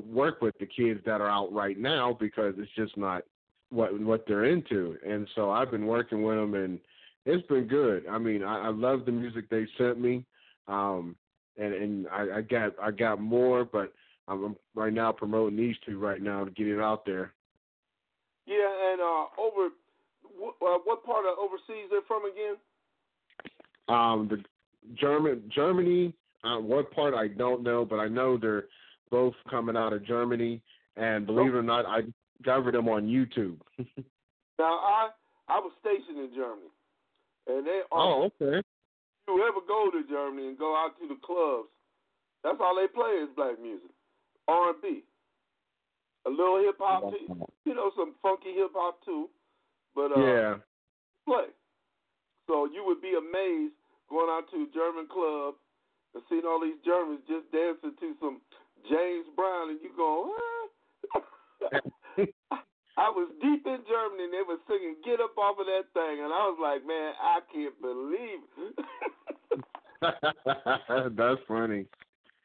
work with the kids that are out right now because it's just not what what they're into. And so I've been working with them and it's been good. I mean I, I love the music they sent me, um, and and I, I got I got more, but I'm, right now promoting these two right now to get it out there. Yeah, and uh, over what, uh, what part of overseas they're from again? Um, the German Germany. Uh, what part I don't know, but I know they're both coming out of Germany. And believe it or not, I discovered them on YouTube. [LAUGHS] Now I I was stationed in Germany, and they are. oh, okay. If you ever go to Germany and go out to the clubs, that's all they play is black music, R and B, a little hip hop, too, you know, some funky hip hop too, but uh, yeah. play. So you would be amazed going out to a German club and seeing all these Germans just dancing to some James Brown, and you go? [LAUGHS] I was deep in Germany and they were singing "Get Up Off of That Thing," and I was like, man, I can't believe it. [LAUGHS] [LAUGHS] That's funny.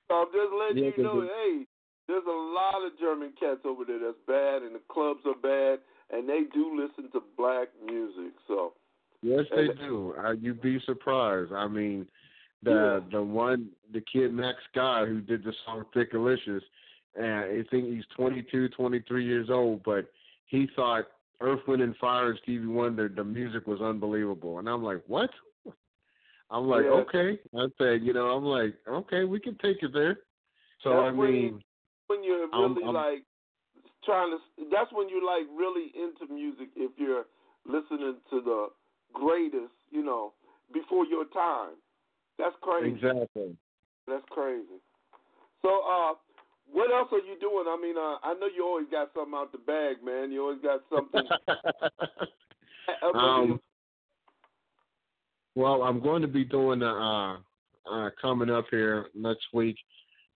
so I'm just letting Yeah, you know, hey, lot of German cats over there that's bad, and the clubs are bad, and they do listen to black music. So Yes, they do. Uh, you'd be surprised. I mean, the the one the kid Max Scott who did the song Thickalicious, and I think he's 22, 23 years old, but he thought Earth, Wind and Fire and Stevie Wonder the music was unbelievable, and I'm like, what? I'm like, Yeah. okay. I said, you know, I'm like, okay, we can take it there. So That's I mean, when you're I'm- really I'm- like trying to that's when you're like really into music if you're listening to the greatest you know before your time. That's crazy. Exactly. that's crazy. So uh what else are you doing? I mean uh i know you always got something out the bag man. You always got something. [LAUGHS] Um, well, I'm going to be doing uh, uh coming up here next week.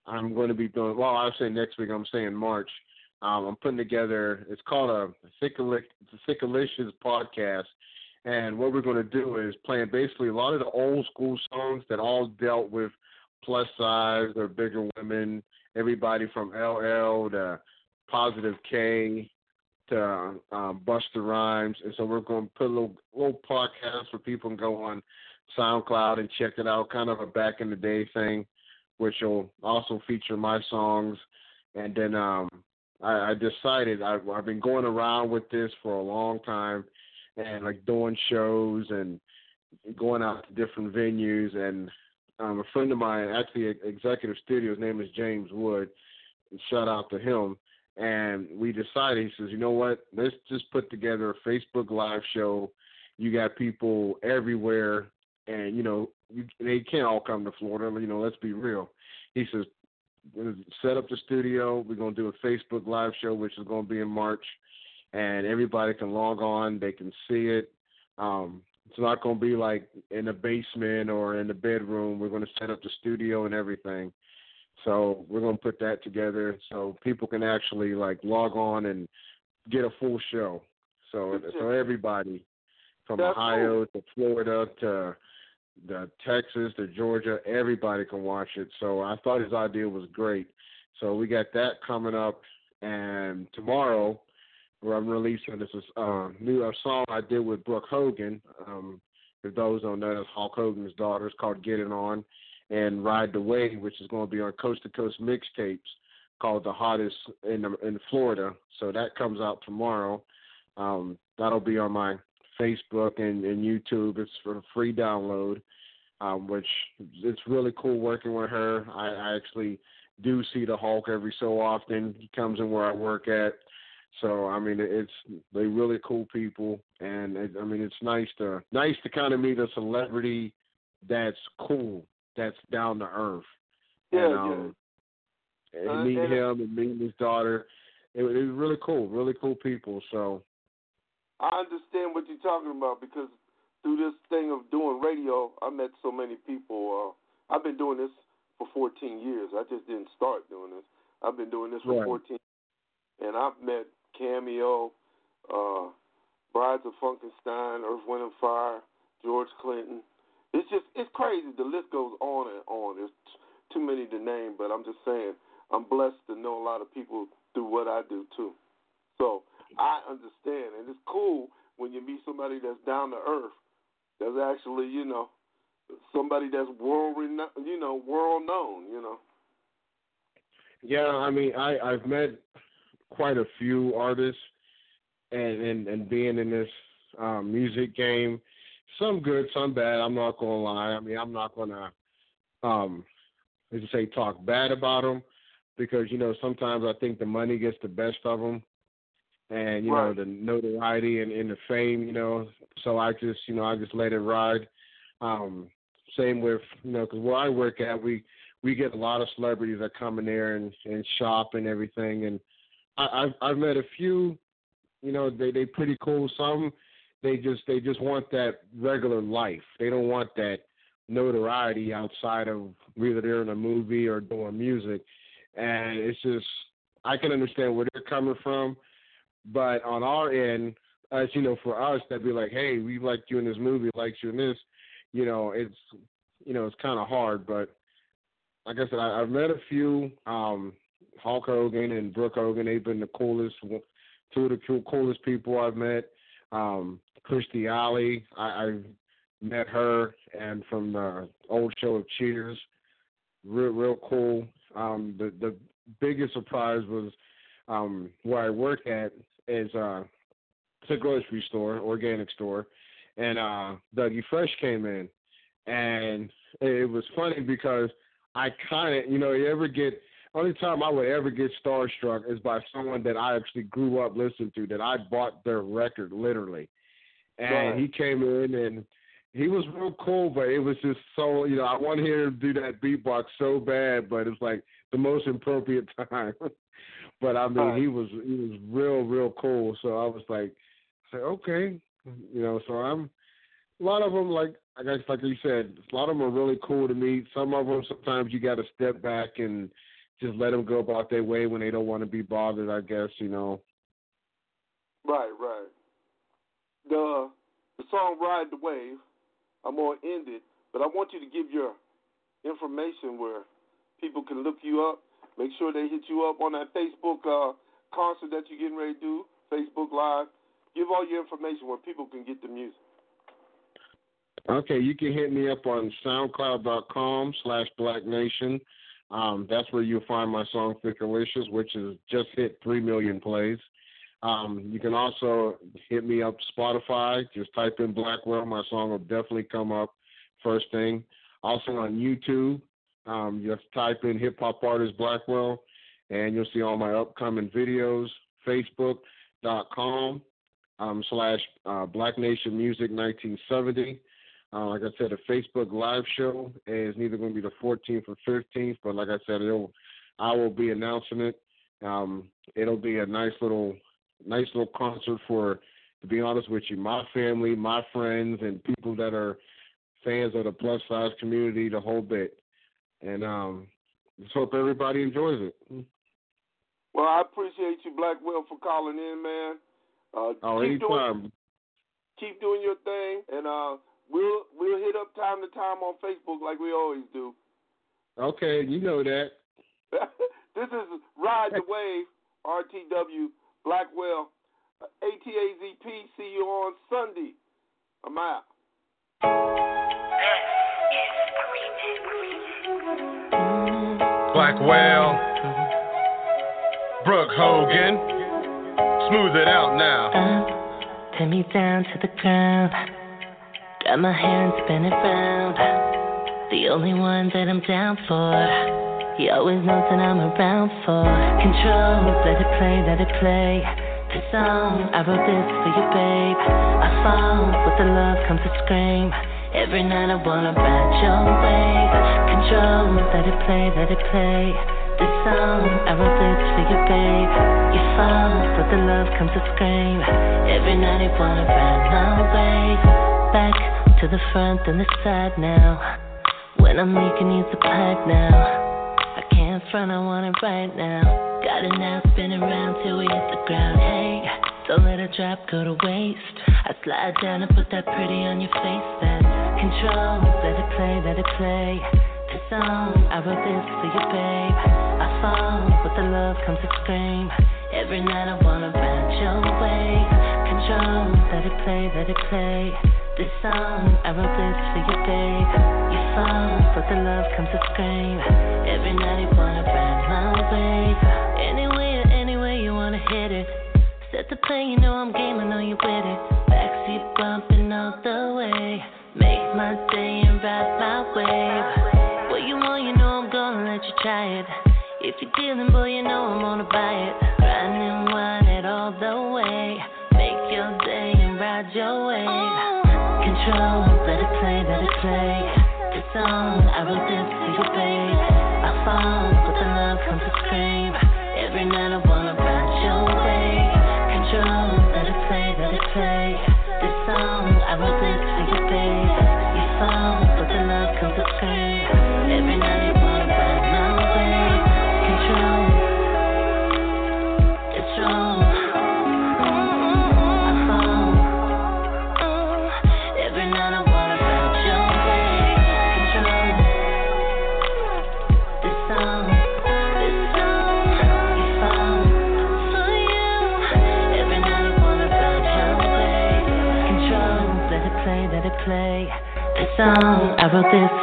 I'm going to be doing well. I'll say next week. I'm saying March. Um, I'm putting together. It's called a Thickalicious podcast, and what we're going to do is playing basically a lot of the old school songs that all dealt with plus size or bigger women. Everybody from LL to Positive K to um, Busta Rhymes, and so we're going to put a little little podcast where people can go on SoundCloud and check it out, kind of a back in the day thing, which will also feature my songs. And then um, I, I decided I, I've been going around with this for a long time, and like doing shows and going out to different venues. And um, a friend of mine, actually, executive studio, his name is James Wood. Shout out to him and we decided he says you know what let's just put together a facebook live show you got people everywhere and you know you, they can't all come to florida you know let's be real. He says set up the studio we're going to do a facebook live show which is going to be in march and everybody can log on they can see it. Um it's not going to be like in the basement or in the bedroom we're going to set up the studio and everything. So we're gonna put that together so people can actually like log on and get a full show. So so everybody from That's Ohio to Florida to the Texas the Georgia, everybody can watch it. So I thought his idea was great. So we got that coming up and tomorrow where I'm releasing this is uh new a song I did with Brooke Hogan. Um if those don't know that's Hulk Hogan's daughter, it's called Get It On and Ride the Wave, which is going to be on Coast to Coast mixtapes called the hottest in in Florida. So that comes out tomorrow. Um, that'll be on my Facebook and, and YouTube. It's for free download, um, which it's really cool working with her. I, I actually do see the Hulk every so often. He comes in where I work at. So I mean, it's they really cool people, and it, I mean, it's nice to nice to kind of meet a celebrity that's cool that's down to earth. Yeah, and, um, yeah. And Uh, meet and- him and meet his daughter. It, it was really cool, really cool people. So I understand what you're talking about because through this thing of doing radio, I met so many people. Uh, I've been doing this for 14 years. I just didn't start doing this. I've been doing this for Right. 14, and I've met Cameo, uh, Brides of Funkenstein, Earth, Wind and Fire, George Clinton. It's just it's crazy. The list goes on and on. There's t- too many to name, but I'm just saying I'm blessed to know a lot of people through what I do too. So I understand, and it's cool when you meet somebody that's down to earth. That's actually, you know, somebody that's world renowned, you know, world known. You know. yeah, I mean, I I've met quite a few artists, and and and being in this um, music game. Some good, some bad. I'm not gonna lie. I mean, I'm not gonna um, as you say, talk bad about them because you know sometimes I think the money gets the best of them, and you Right. know the notoriety and, and the fame. You know, so I just you know I just let it ride. Um, same with you know because where I work at, we we get a lot of celebrities that come in there and and shop and everything, and I, I've I've met a few. You know, they they pretty cool. Some they just they just want that regular life. They don't want that notoriety outside of whether they're in a movie or doing music. And it's just I can understand where they're coming from, but on our end, as you know, for us, that'd be like, hey, we liked you in this movie, liked you in this. You know, it's you know, it's kind of hard, but like I said, I, I've met a few. Um, Hulk Hogan and Brooke Hogan, they've been the coolest, two of the cool- coolest people I've met. Um, Kirstie Alley, I, I've met her, and from the old show of Cheers, real real cool. Um, the the biggest surprise was um, where I work at is uh, it's a grocery store, organic store, and uh, Dougie Fresh came in, and it was funny because I kind of, you know, you ever get only time I would ever get starstruck is by someone that I actually grew up listening to, that I bought their record literally. And Right. he came in and he was real cool, but it was just so, you know, I wanted him to do that beatbox so bad, but it's like the most appropriate [LAUGHS] time. But I mean, Right. he was he was real real cool. So I was like, I said, okay, you know. So I'm a lot of them like I guess like you said, a lot of them are really cool to meet. Some of them sometimes you got to step back and just let them go about their way when they don't want to be bothered. I guess you know. Right, right. The the song "Ride the Wave." I'm gonna end it, but I want you to give your information where people can look you up. Make sure they hit you up on that Facebook uh, concert that you're getting ready to do, Facebook Live. Give all your information where people can get the music. Okay, you can hit me up on SoundCloud.com slash Black Nation. Um, that's where you'll find my song Thickalicious, which has just hit three million plays. Um, you can also hit me up Spotify. Just type in Blackwell. My song will definitely come up first thing. Also on YouTube, um, just type in Hip Hop Artist Blackwell, and you'll see all my upcoming videos. Facebook.com um, slash uh, Black Nation Music 1970. Uh, like I said, a Facebook live show is neither going to be the 14th or 15th, but like I said, it'll, I will be announcing it. Um, it'll be a nice little, nice little concert for, to be honest with you, my family, my friends, and people that are fans of the plus size community, the whole bit. And um, just hope everybody enjoys it. Well, I appreciate you, Blackwell, for calling in, man. Uh, Oh, keep doing anytime. keep doing your thing, and uh, we'll we'll hit up time to time on Facebook like we always do. Okay, you know that. [LAUGHS] this is Ride the Wave, RTW, Blackwell, uh, ATAZP. See you on Sunday. I'm out. Blackwell, Brooke Hogan, smooth it out now. Take me down to the ground. Grab my hand, spin it round. The only one that I'm down for. He always knows that I'm around for control. Let it play, let it play. The song I wrote this for you, babe. I fall with the love comes to scream. Every night I wanna ride your wave. Control, let it play, let it play. The song I wrote this for you, babe. You fall but the love comes to scream. Every night I wanna ride my wave. Back to the front and the side now. When I'm I need the pipe now. I can't front, I want it right now. Got it now, spin around till we hit the ground. Hey, don't let it drop, go to waste. I slide down and put that pretty on your face. Then control, let it play, let it play. The song I wrote this for you, babe. I fall, but the love comes to scream. Every night I wanna ride your way. Control, let it play, let it play. This song I wrote this for you, babe. You fall, but the love comes to scream. Every night I wanna ride my way. Anyway, anyway you wanna hit it. Set the plane, you know I'm game, I know you with it. Backseat bumping all the way. Make my day and ride my wave. What you want, you know I'm gonna let you try it. If you're dealing, boy, you know I'm gonna buy it. Grind and wine it all the way. Make your day and ride your wave. Control, let it play, let it play. This song, I wrote this for you, babe. I fall,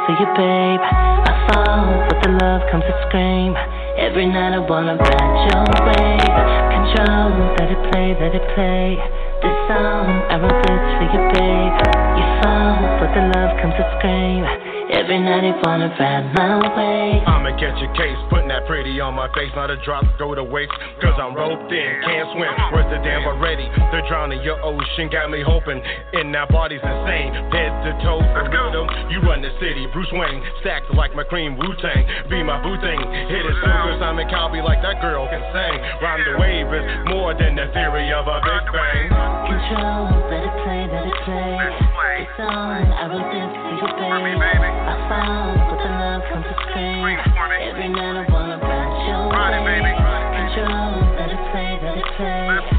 for you, babe. I fall, but the love comes to scream. Every night I wanna ride your wave. Control, let it play, let it play. This song, I wrote this for you, babe. You fall, but the love comes to scream. Every night I wanna ride my way. I'ma catch a case, putting that pretty on my face. Not a drop, go to waste, cause I'm roped in. Can't swim, where's the damn already? The drown in your ocean got me hoping. And that body's insane, head to toe for rhythm. You run the city, Bruce Wayne, stacked like my cream Wu Tang. Be my boo thing, hit it so good, Simon Cowell like that girl can sing. Rhyme the wave is more than the theory of a big bang. Control, let it play, let it play. I wrote this for you, babe. I found, but the love comes to scream. Every night I wanna ride your way. Control, let it play, let it play.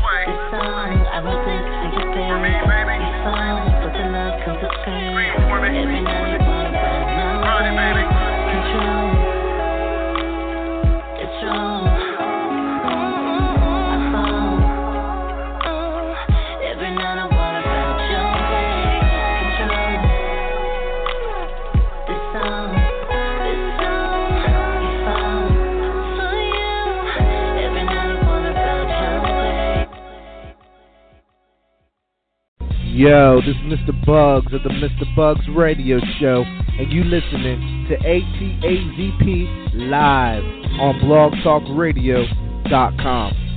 Yo, this is Mr. Bugs of the Mr. Bugs Radio Show, and you listening to ATAZP live on blogtalkradio.com.